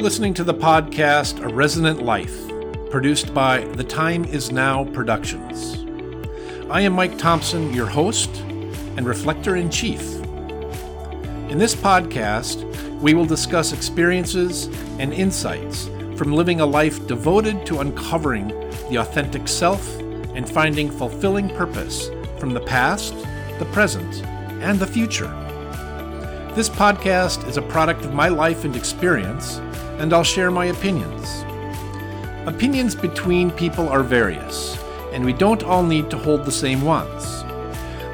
listening to the podcast A Resonant Life, produced by The Time Is Now Productions. I am Mike Thompson, your host and reflector in chief. In this podcast, we will discuss experiences and insights from living a life devoted to uncovering the authentic self and finding fulfilling purpose from the past, the present, and the future. This podcast is a product of my life and experience, and I'll share my opinions. Opinions between people are various, and we don't all need to hold the same ones.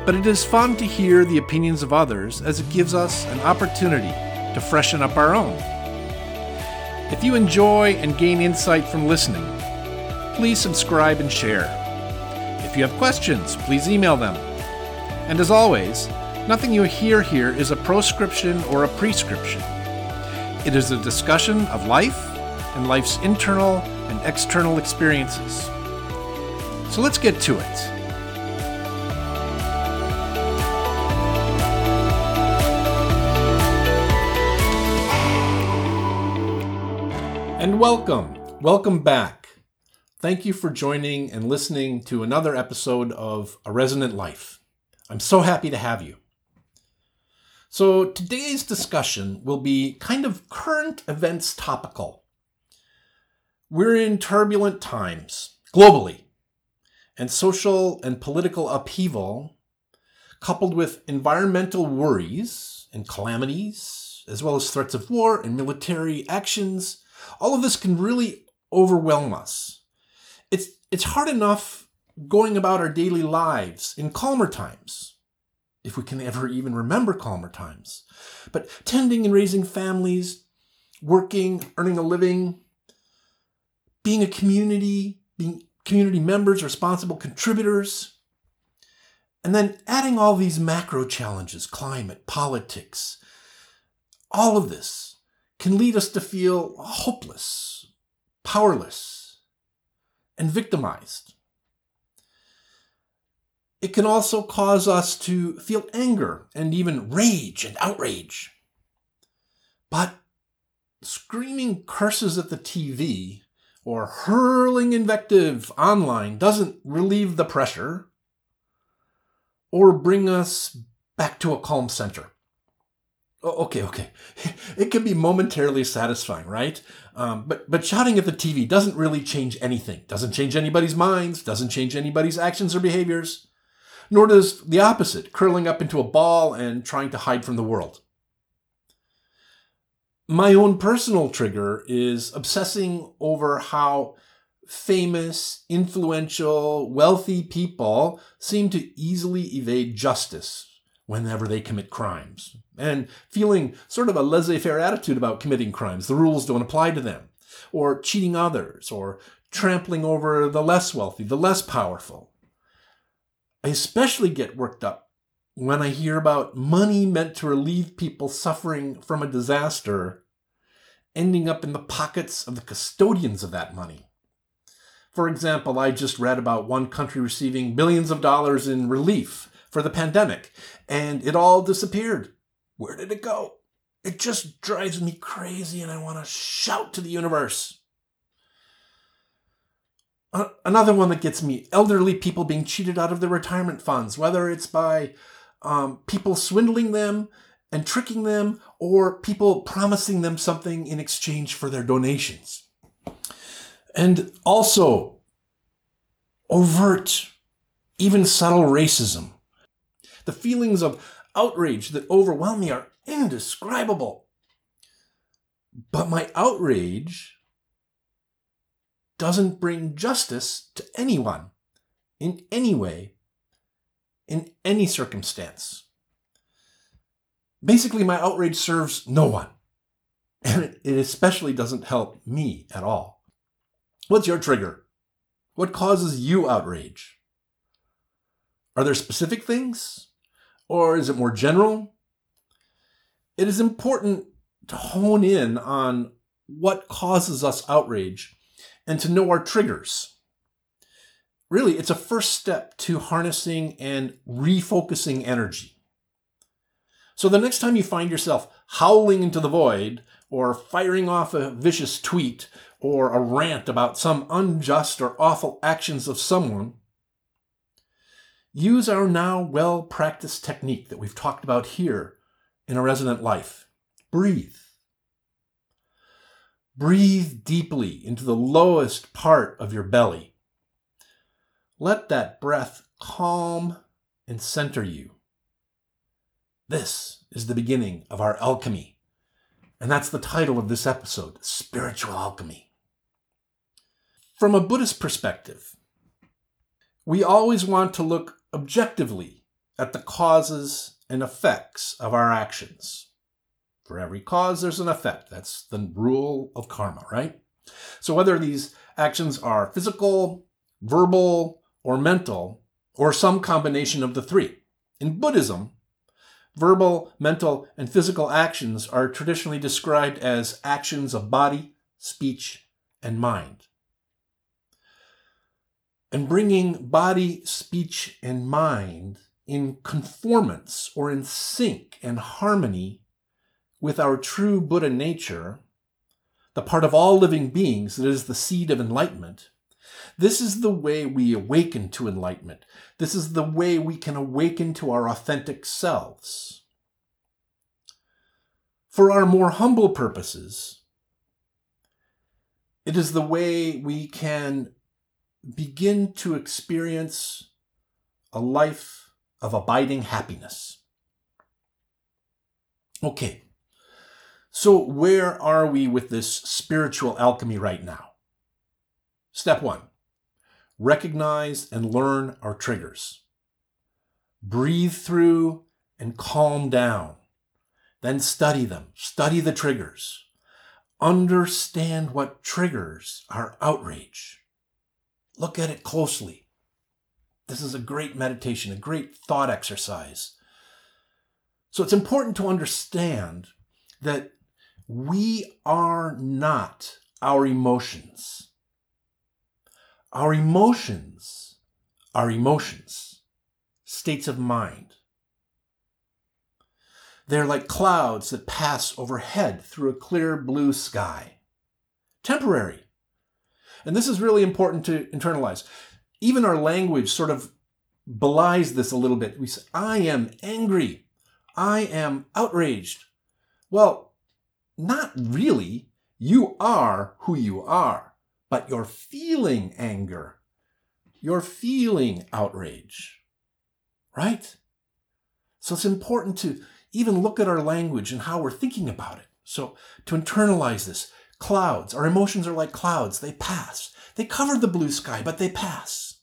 But it is fun to hear the opinions of others as it gives us an opportunity to freshen up our own. If you enjoy and gain insight from listening, please subscribe and share. If you have questions, please email them. And as always, Nothing you hear here is a proscription or a prescription. It is a discussion of life and life's internal and external experiences. So let's get to it. And welcome. Welcome back. Thank you for joining and listening to another episode of A Resonant Life. I'm so happy to have you. So today's discussion will be kind of current events topical. We're in turbulent times globally, and social and political upheaval, coupled with environmental worries and calamities, as well as threats of war and military actions, all of this can really overwhelm us. It's, it's hard enough going about our daily lives in calmer times if we can ever even remember calmer times. But tending and raising families, working, earning a living, being a community, being community members, responsible contributors, and then adding all these macro challenges climate, politics all of this can lead us to feel hopeless, powerless, and victimized. It can also cause us to feel anger and even rage and outrage. But screaming curses at the TV or hurling invective online doesn't relieve the pressure or bring us back to a calm center. Okay, okay. It can be momentarily satisfying, right? Um, but but shouting at the TV doesn't really change anything. Doesn't change anybody's minds. Doesn't change anybody's actions or behaviors nor does the opposite, curling up into a ball and trying to hide from the world. My own personal trigger is obsessing over how famous, influential, wealthy people seem to easily evade justice whenever they commit crimes, and feeling sort of a laissez faire attitude about committing crimes. The rules don't apply to them, or cheating others, or trampling over the less wealthy, the less powerful. I especially get worked up when I hear about money meant to relieve people suffering from a disaster ending up in the pockets of the custodians of that money. For example, I just read about one country receiving billions of dollars in relief for the pandemic, and it all disappeared. Where did it go? It just drives me crazy, and I want to shout to the universe another one that gets me elderly people being cheated out of their retirement funds, whether it's by um, people swindling them and tricking them or people promising them something in exchange for their donations. And also, overt, even subtle racism. The feelings of outrage that overwhelm me are indescribable. But my outrage doesn't bring justice to anyone in any way, in any circumstance. Basically, my outrage serves no one. And it especially doesn't help me at all. What's your trigger? What causes you outrage? Are there specific things? Or is it more general? It is important to hone in on what causes us outrage and to know our triggers. Really, it's a first step to harnessing and refocusing energy. So the next time you find yourself howling into the void, or firing off a vicious tweet, or a rant about some unjust or awful actions of someone, use our now well practiced technique that we've talked about here in a Resonant Life. Breathe. Breathe deeply into the lowest part of your belly. Let that breath calm and center you. This is the beginning of our alchemy. And that's the title of this episode Spiritual Alchemy. From a Buddhist perspective, we always want to look objectively at the causes and effects of our actions. For every cause, there's an effect. That's the rule of karma, right? So whether these actions are physical, verbal, or mental, or some combination of the three. In Buddhism, verbal, mental, and physical actions are traditionally described as actions of body, speech, and mind. And bringing body, speech, and mind in conformance or in sync and harmony with our true Buddha nature, the part of all living beings that is the seed of enlightenment, this is the way we awaken to enlightenment. This is the way we can awaken to our authentic selves. For our more humble purposes, it is the way we can begin to experience a life of abiding happiness. Okay, so where are we with this spiritual alchemy right now? Step one recognize and learn our triggers. Breathe through and calm down. Then study them. Study the triggers. Understand what triggers our outrage. Look at it closely. This is a great meditation, a great thought exercise. So it's important to understand that we are not our emotions. Our emotions are emotions, states of mind. They're like clouds that pass overhead through a clear blue sky. Temporary. And this is really important to internalize. Even our language sort of belies this a little bit. We say, I am angry. I am outraged. Well, not really. You are who you are but you're feeling anger. You're feeling outrage, right? So it's important to even look at our language and how we're thinking about it. So to internalize this, clouds, our emotions are like clouds, they pass. They cover the blue sky, but they pass.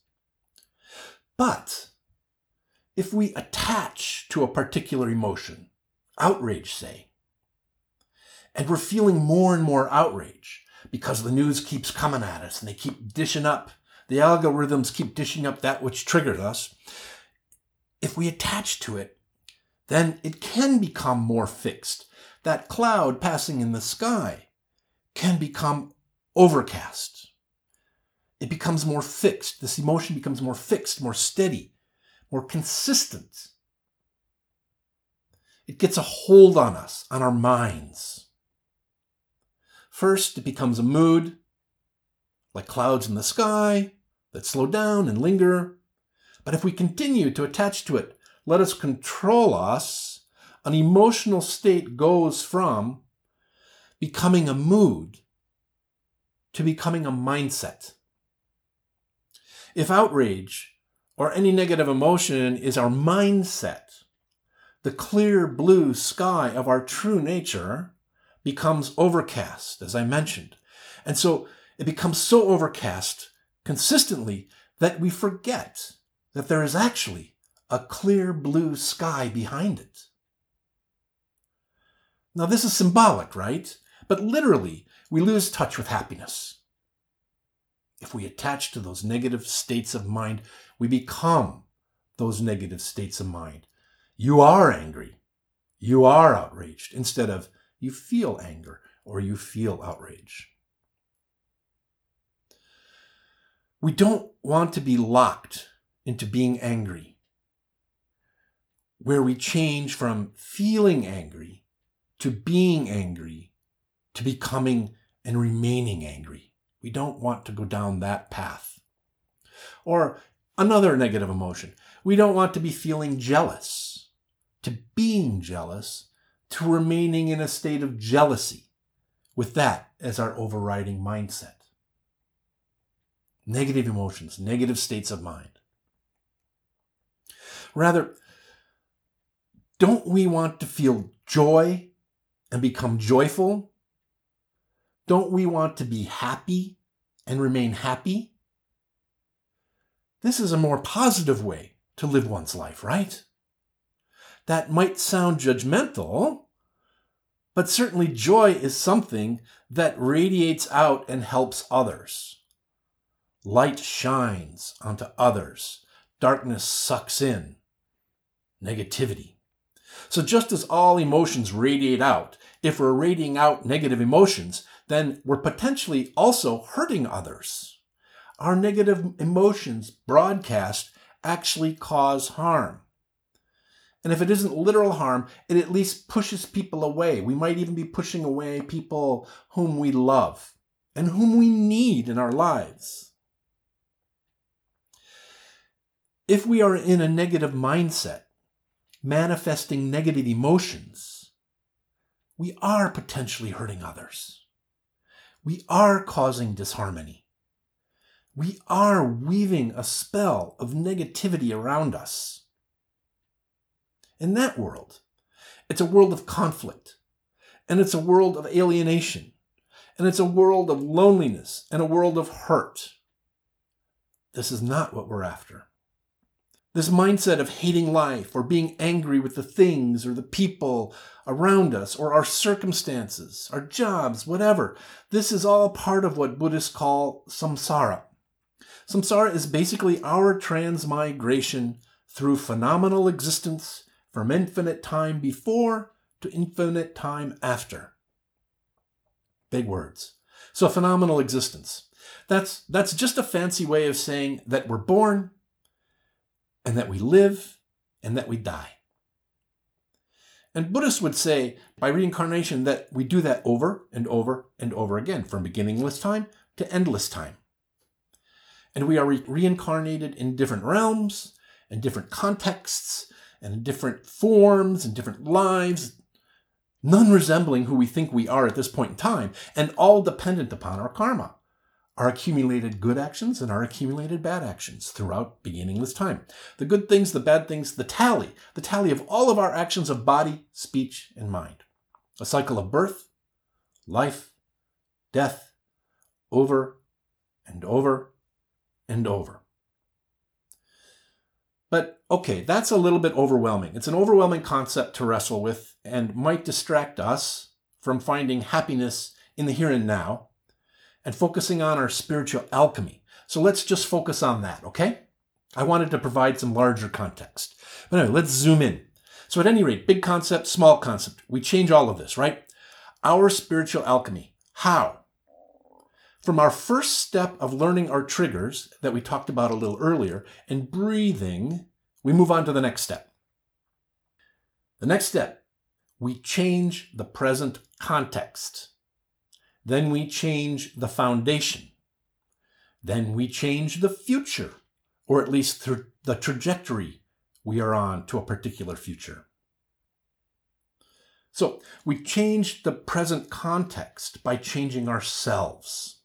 But if we attach to a particular emotion, outrage, say, and we're feeling more and more outrage, because the news keeps coming at us and they keep dishing up. The algorithms keep dishing up that which triggers us. If we attach to it, then it can become more fixed. That cloud passing in the sky can become overcast. It becomes more fixed. This emotion becomes more fixed, more steady, more consistent. It gets a hold on us, on our minds. First, it becomes a mood, like clouds in the sky, that slow down and linger. But if we continue to attach to it, let us control us, an emotional state goes from becoming a mood to becoming a mindset. If outrage or any negative emotion is our mindset, the clear blue sky of our true nature, becomes overcast, as I mentioned. And so it becomes so overcast consistently that we forget that there is actually a clear blue sky behind it. Now, this is symbolic, right? But literally, we lose touch with happiness. If we attach to those negative states of mind, we become those negative states of mind. You are angry. You are outraged instead of you feel anger or you feel outrage. We don't want to be locked into being angry. where we change from feeling angry to being angry to becoming and remaining angry. We don't want to go down that path. Or another negative emotion. We don't want to be feeling jealous, to being jealous, to remaining in a state of jealousy, with that as our overriding mindset. Negative emotions, negative states of mind. Rather, don't we want to feel joy and become joyful? Don't we want to be happy and remain happy? This is a more positive way to live one's life, right? That might sound judgmental, but certainly joy is something that radiates out and helps others. Light shines onto others, darkness sucks in negativity. So, just as all emotions radiate out, if we're radiating out negative emotions, then we're potentially also hurting others. Our negative emotions broadcast actually cause harm. And if it isn't literal harm, it at least pushes people away. We might even be pushing away people whom we love and whom we need in our lives. If we are in a negative mindset, manifesting negative emotions, we are potentially hurting others. We are causing disharmony. We are weaving a spell of negativity around us. In that world, it's a world of conflict, and it's a world of alienation, and it's a world of loneliness, and a world of hurt. This is not what we're after. This mindset of hating life or being angry with the things or the people around us or our circumstances, our jobs, whatever. This is all part of what Buddhists call samsara. Samsara is basically our transmigration through phenomenal existence from infinite time before to infinite time after. Big words. So phenomenal existence. That's that's just a fancy way of saying that we're born, and that we live and that we die. And Buddhists would say by reincarnation that we do that over and over and over again from beginningless time to endless time. And we are re- reincarnated in different realms and different contexts and in different forms and different lives, none resembling who we think we are at this point in time, and all dependent upon our karma our accumulated good actions and our accumulated bad actions throughout beginningless time. The good things, the bad things, the tally, the tally of all of our actions of body, speech, and mind. A cycle of birth, life, death, over and over and over. But okay, that's a little bit overwhelming. It's an overwhelming concept to wrestle with and might distract us from finding happiness in the here and now and focusing on our spiritual alchemy. So let's just focus on that, okay? I wanted to provide some larger context. But anyway, let's zoom in. So, at any rate, big concept, small concept, we change all of this, right? Our spiritual alchemy. How? From our first step of learning our triggers that we talked about a little earlier and breathing, we move on to the next step. The next step, we change the present context. Then we change the foundation. Then we change the future, or at least th- the trajectory we are on to a particular future. So we change the present context by changing ourselves.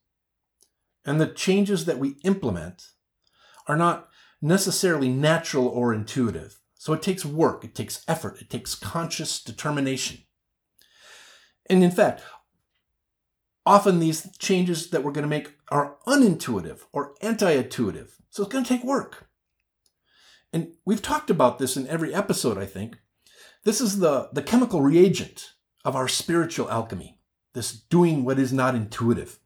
And the changes that we implement are not necessarily natural or intuitive. So it takes work, it takes effort, it takes conscious determination. And in fact, Often these changes that we're going to make are unintuitive or anti-intuitive. So it's going to take work. And we've talked about this in every episode, I think. This is the, the chemical reagent of our spiritual alchemy, this doing what is not intuitive.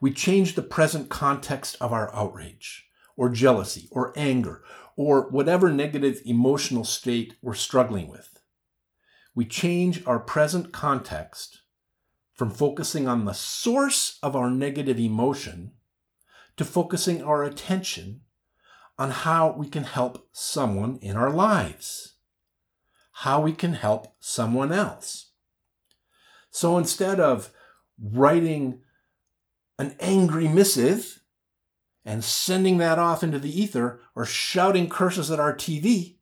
We change the present context of our outrage, or jealousy, or anger, or whatever negative emotional state we're struggling with. We change our present context from focusing on the source of our negative emotion to focusing our attention on how we can help someone in our lives. how we can help someone else. So instead of writing an angry missive and sending that off into the ether or shouting curses at our TV,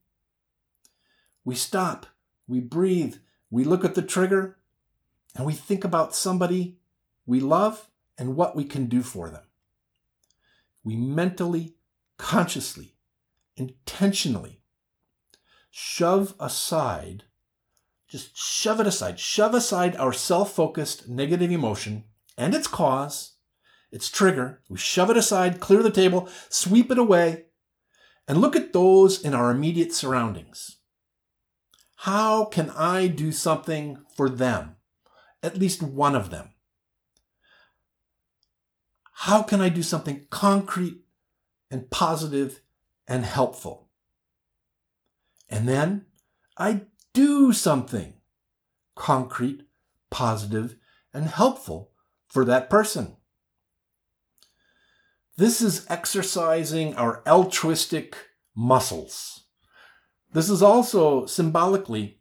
we stop, we breathe, we look at the trigger, and we think about somebody we love and what we can do for them. We mentally, consciously, intentionally shove aside, just shove it aside, shove aside our self focused negative emotion and its cause, its trigger. We shove it aside, clear the table, sweep it away, and look at those in our immediate surroundings. How can I do something for them? At least one of them. How can I do something concrete and positive and helpful? And then I do something concrete, positive, and helpful for that person. This is exercising our altruistic muscles. This is also symbolically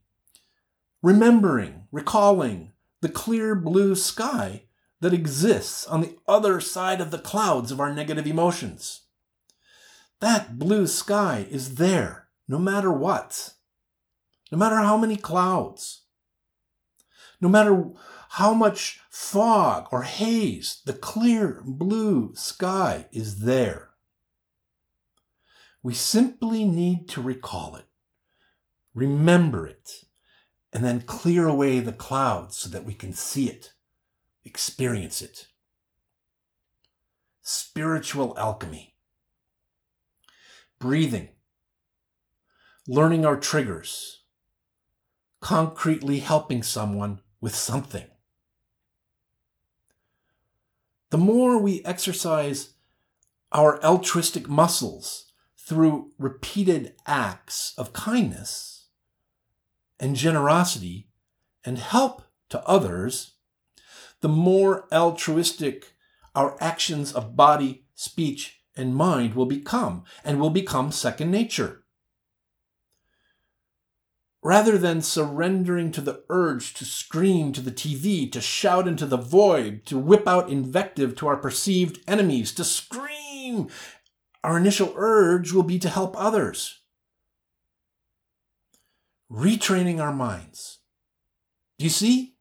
remembering, recalling the clear blue sky that exists on the other side of the clouds of our negative emotions. That blue sky is there no matter what, no matter how many clouds, no matter how much fog or haze, the clear blue sky is there. We simply need to recall it, remember it, and then clear away the clouds so that we can see it, experience it. Spiritual alchemy. Breathing. Learning our triggers. Concretely helping someone with something. The more we exercise our altruistic muscles through repeated acts of kindness, and generosity and help to others, the more altruistic our actions of body, speech, and mind will become, and will become second nature. Rather than surrendering to the urge to scream to the TV, to shout into the void, to whip out invective to our perceived enemies, to scream, our initial urge will be to help others retraining our minds. Do you see?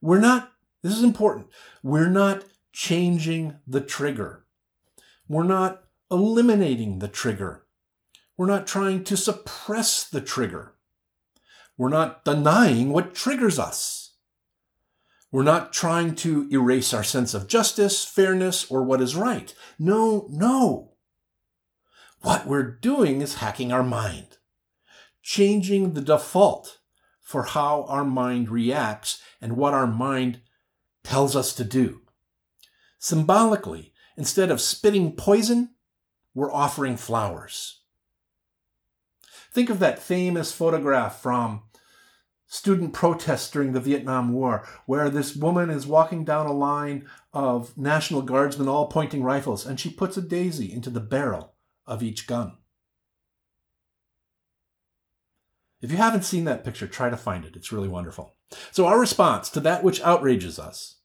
We're not, this is important, we're not changing the trigger. We're not eliminating the trigger. We're not trying to suppress the trigger. We're not denying what triggers us. We're not trying to erase our sense of justice, fairness, or what is right. No, no. What we're doing is hacking our mind changing the default for how our mind reacts and what our mind tells us to do. Symbolically, instead of spitting poison, we're offering flowers. Think of that famous photograph from student protests during the Vietnam War, where this woman is walking down a line of National Guardsmen all pointing rifles, and she puts a daisy into the barrel of each gun. If you haven't seen that picture, try to find it. It's really wonderful. So, our response to that which outrages us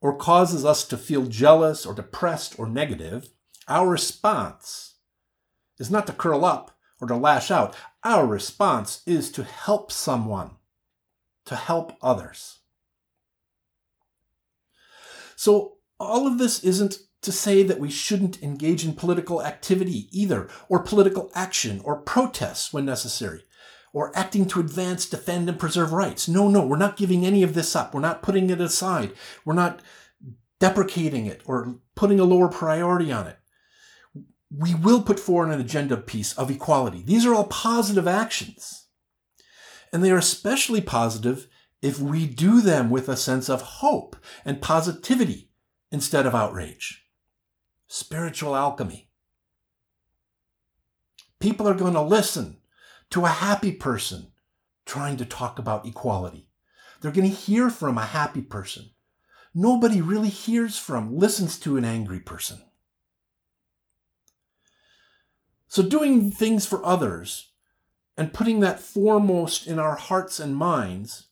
or causes us to feel jealous or depressed or negative, our response is not to curl up or to lash out. Our response is to help someone, to help others. So, all of this isn't to say that we shouldn't engage in political activity either, or political action, or protests when necessary or acting to advance, defend, and preserve rights. No, no, we're not giving any of this up. We're not putting it aside. We're not deprecating it or putting a lower priority on it. We will put forward an agenda peace, of equality. These are all positive actions. And they are especially positive if we do them with a sense of hope and positivity instead of outrage. Spiritual alchemy. People are going to listen to a happy person trying to talk about equality. They're going to hear from a happy person. Nobody really hears from, listens to an angry person. So, doing things for others and putting that foremost in our hearts and minds,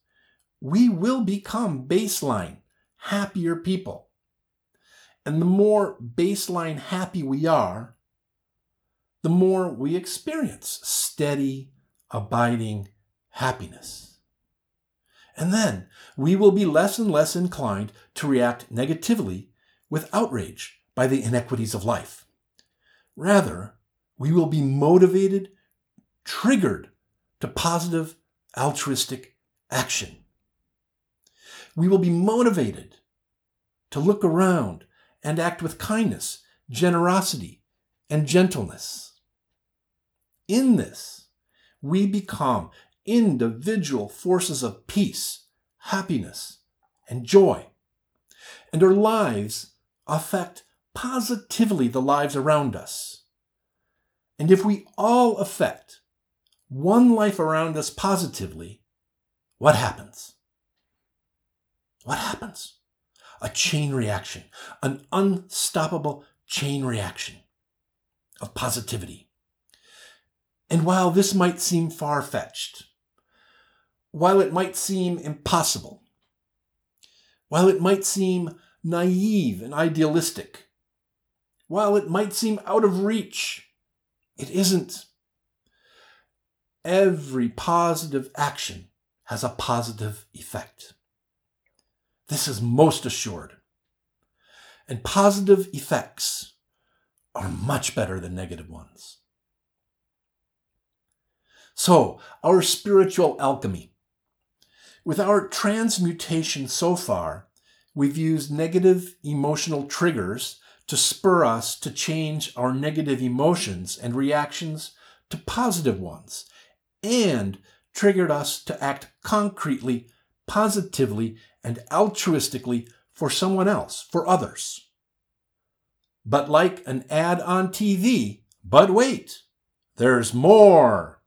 we will become baseline, happier people. And the more baseline happy we are, the more we experience steady, abiding happiness. And then we will be less and less inclined to react negatively with outrage by the inequities of life. Rather, we will be motivated, triggered to positive, altruistic action. We will be motivated to look around and act with kindness, generosity, and gentleness. In this, we become individual forces of peace, happiness, and joy. And our lives affect positively the lives around us. And if we all affect one life around us positively, what happens? What happens? A chain reaction, an unstoppable chain reaction of positivity. And while this might seem far fetched, while it might seem impossible, while it might seem naive and idealistic, while it might seem out of reach, it isn't. Every positive action has a positive effect. This is most assured. And positive effects are much better than negative ones. So, our spiritual alchemy. With our transmutation so far, we've used negative emotional triggers to spur us to change our negative emotions and reactions to positive ones, and triggered us to act concretely, positively, and altruistically for someone else, for others. But like an ad on TV, but wait, there's more.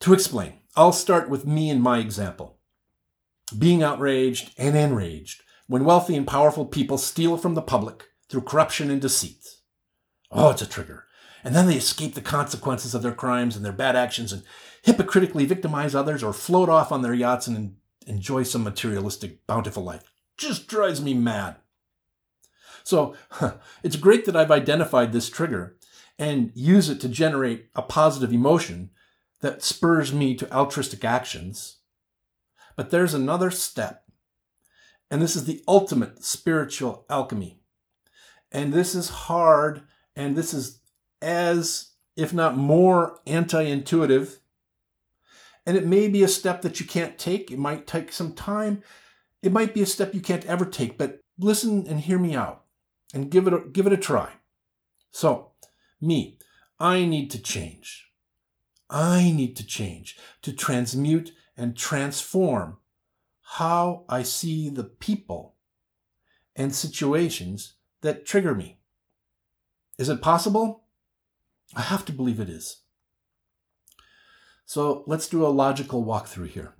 To explain, I'll start with me and my example. Being outraged and enraged when wealthy and powerful people steal from the public through corruption and deceit. Oh, it's a trigger. And then they escape the consequences of their crimes and their bad actions and hypocritically victimize others or float off on their yachts and enjoy some materialistic, bountiful life. Just drives me mad. So it's great that I've identified this trigger and use it to generate a positive emotion that spurs me to altruistic actions. But there's another step and this is the ultimate spiritual alchemy. And this is hard, and this is as, if not more, anti intuitive. And it may be a step that you can't take. It might take some time. It might be a step you can't ever take, but listen and hear me out and give it a, give it a try. So, me, I need to change. I need to change to transmute and transform how I see the people and situations that trigger me. Is it possible? I have to believe it is. So let's do a logical walkthrough here.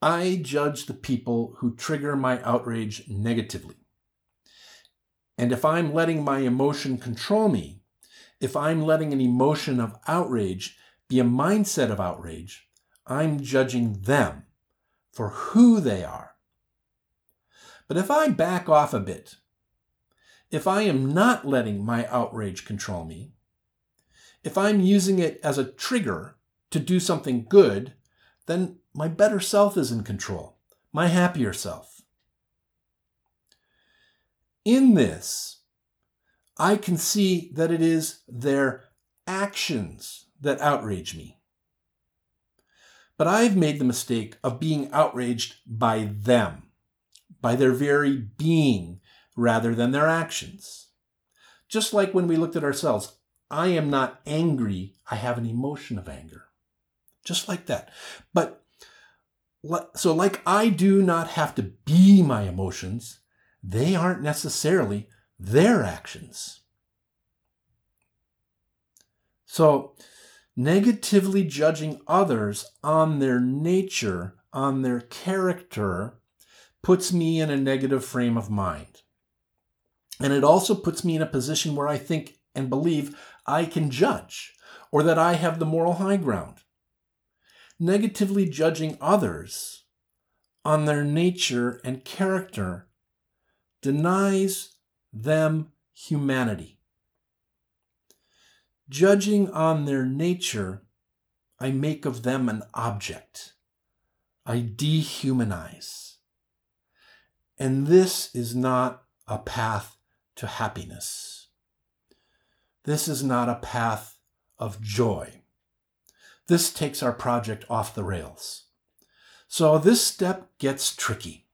I judge the people who trigger my outrage negatively. And if I'm letting my emotion control me, if I'm letting an emotion of outrage be a mindset of outrage, I'm judging them for who they are. But if I back off a bit, if I am not letting my outrage control me, if I'm using it as a trigger to do something good, then my better self is in control, my happier self. In this, I can see that it is their actions that outrage me. But I've made the mistake of being outraged by them, by their very being, rather than their actions. Just like when we looked at ourselves, I am not angry, I have an emotion of anger. Just like that. But so, like I do not have to be my emotions, they aren't necessarily their actions. So, negatively judging others on their nature, on their character, puts me in a negative frame of mind. And it also puts me in a position where I think and believe I can judge or that I have the moral high ground. Negatively judging others on their nature and character denies them humanity. Judging on their nature, I make of them an object. I dehumanize. And this is not a path to happiness. This is not a path of joy. This takes our project off the rails. So this step gets tricky.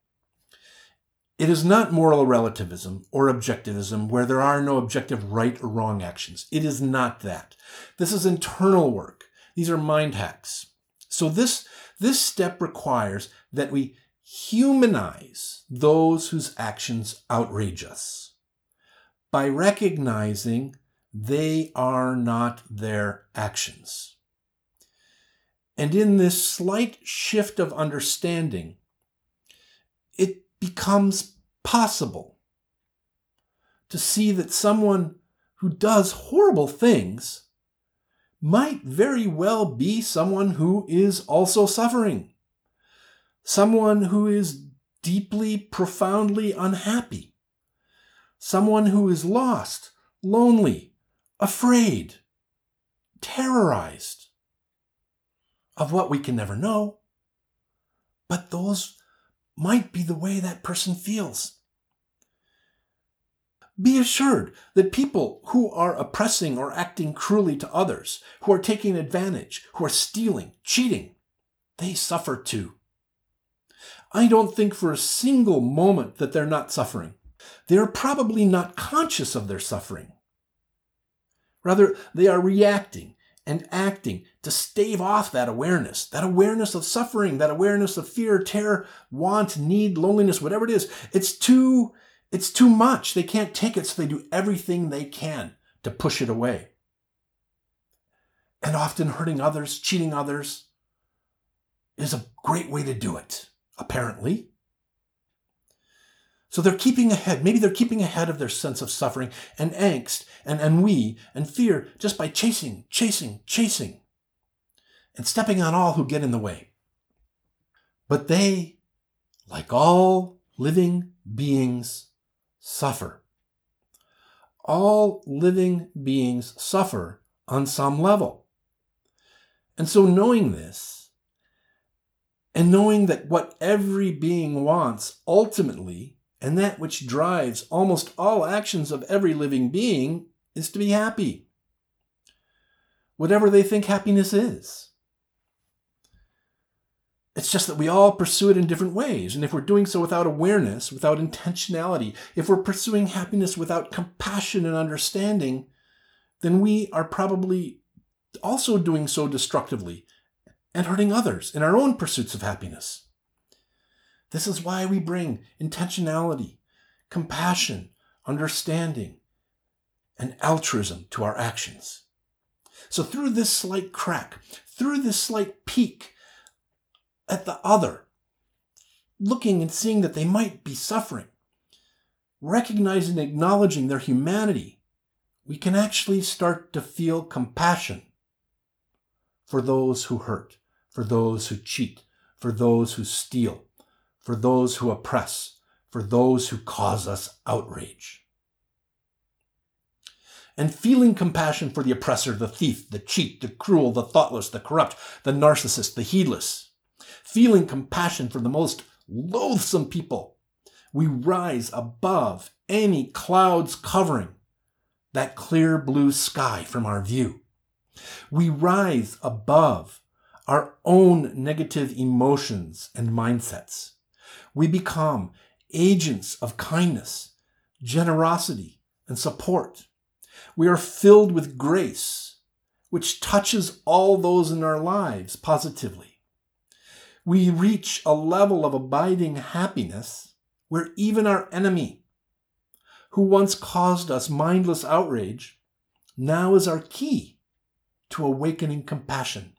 It is not moral relativism or objectivism where there are no objective right or wrong actions. It is not that. This is internal work. These are mind hacks. So this, this step requires that we humanize those whose actions outrage us by recognizing they are not their actions. And in this slight shift of understanding, it becomes possible to see that someone who does horrible things might very well be someone who is also suffering, someone who is deeply, profoundly unhappy, someone who is lost, lonely, afraid, terrorized of what we can never know. But those might be the way that person feels. Be assured that people who are oppressing or acting cruelly to others, who are taking advantage, who are stealing, cheating, they suffer too. I don't think for a single moment that they're not suffering. They're probably not conscious of their suffering. Rather, they are reacting and acting to stave off that awareness, that awareness of suffering, that awareness of fear, terror, want, need, loneliness, whatever it is. It's too, it's too much. They can't take it, so they do everything they can to push it away. And often hurting others, cheating others is a great way to do it, apparently. So they're keeping ahead. Maybe they're keeping ahead of their sense of suffering and angst and ennui and fear just by chasing, chasing, chasing, and stepping on all who get in the way. But they, like all living beings, suffer. All living beings suffer on some level. And so, knowing this, and knowing that what every being wants ultimately and that which drives almost all actions of every living being is to be happy. Whatever they think happiness is. It's just that we all pursue it in different ways. And if we're doing so without awareness, without intentionality, if we're pursuing happiness without compassion and understanding, then we are probably also doing so destructively and hurting others in our own pursuits of happiness. This is why we bring intentionality, compassion, understanding, and altruism to our actions. So, through this slight crack, through this slight peek at the other, looking and seeing that they might be suffering, recognizing and acknowledging their humanity, we can actually start to feel compassion for those who hurt, for those who cheat, for those who steal, for those who oppress, for those who cause us outrage. And feeling compassion for the oppressor, the thief, the cheat, the cruel, the thoughtless, the corrupt, the narcissist, the heedless. Feeling compassion for the most loathsome people, we rise above any clouds covering that clear blue sky from our view. We rise above our own negative emotions and mindsets we become agents of kindness, generosity, and support. We are filled with grace, which touches all those in our lives positively. We reach a level of abiding happiness where even our enemy, who once caused us mindless outrage, now is our key to awakening compassion.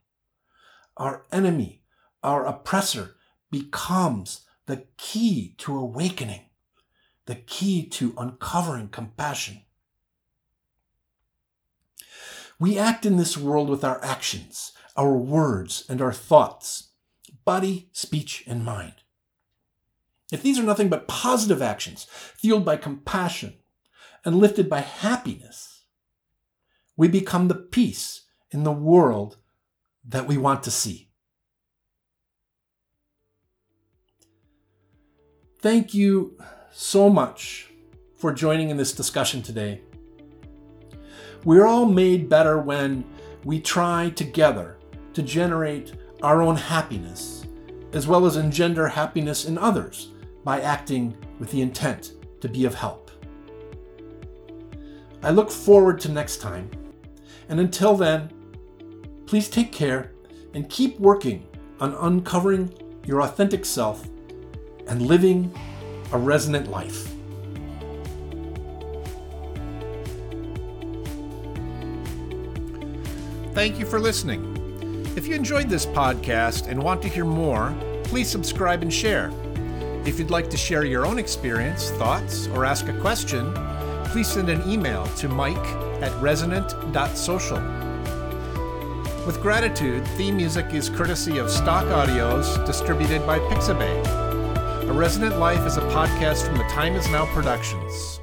Our enemy, our oppressor, becomes the key to awakening, the key to uncovering compassion. We act in this world with our actions, our words, and our thoughts, body, speech, and mind. If these are nothing but positive actions, fueled by compassion and lifted by happiness, we become the peace in the world that we want to see. Thank you so much for joining in this discussion today. We're all made better when we try together to generate our own happiness, as well as engender happiness in others by acting with the intent to be of help. I look forward to next time, and until then, please take care and keep working on uncovering your authentic self and living a resonant life. Thank you for listening. If you enjoyed this podcast and want to hear more, please subscribe and share. If you'd like to share your own experience, thoughts, or ask a question, please send an email to mike at resonant.social. With gratitude, theme music is courtesy of Stock Audios, distributed by Pixabay. A Resonant Life is a podcast from the Time Is Now Productions.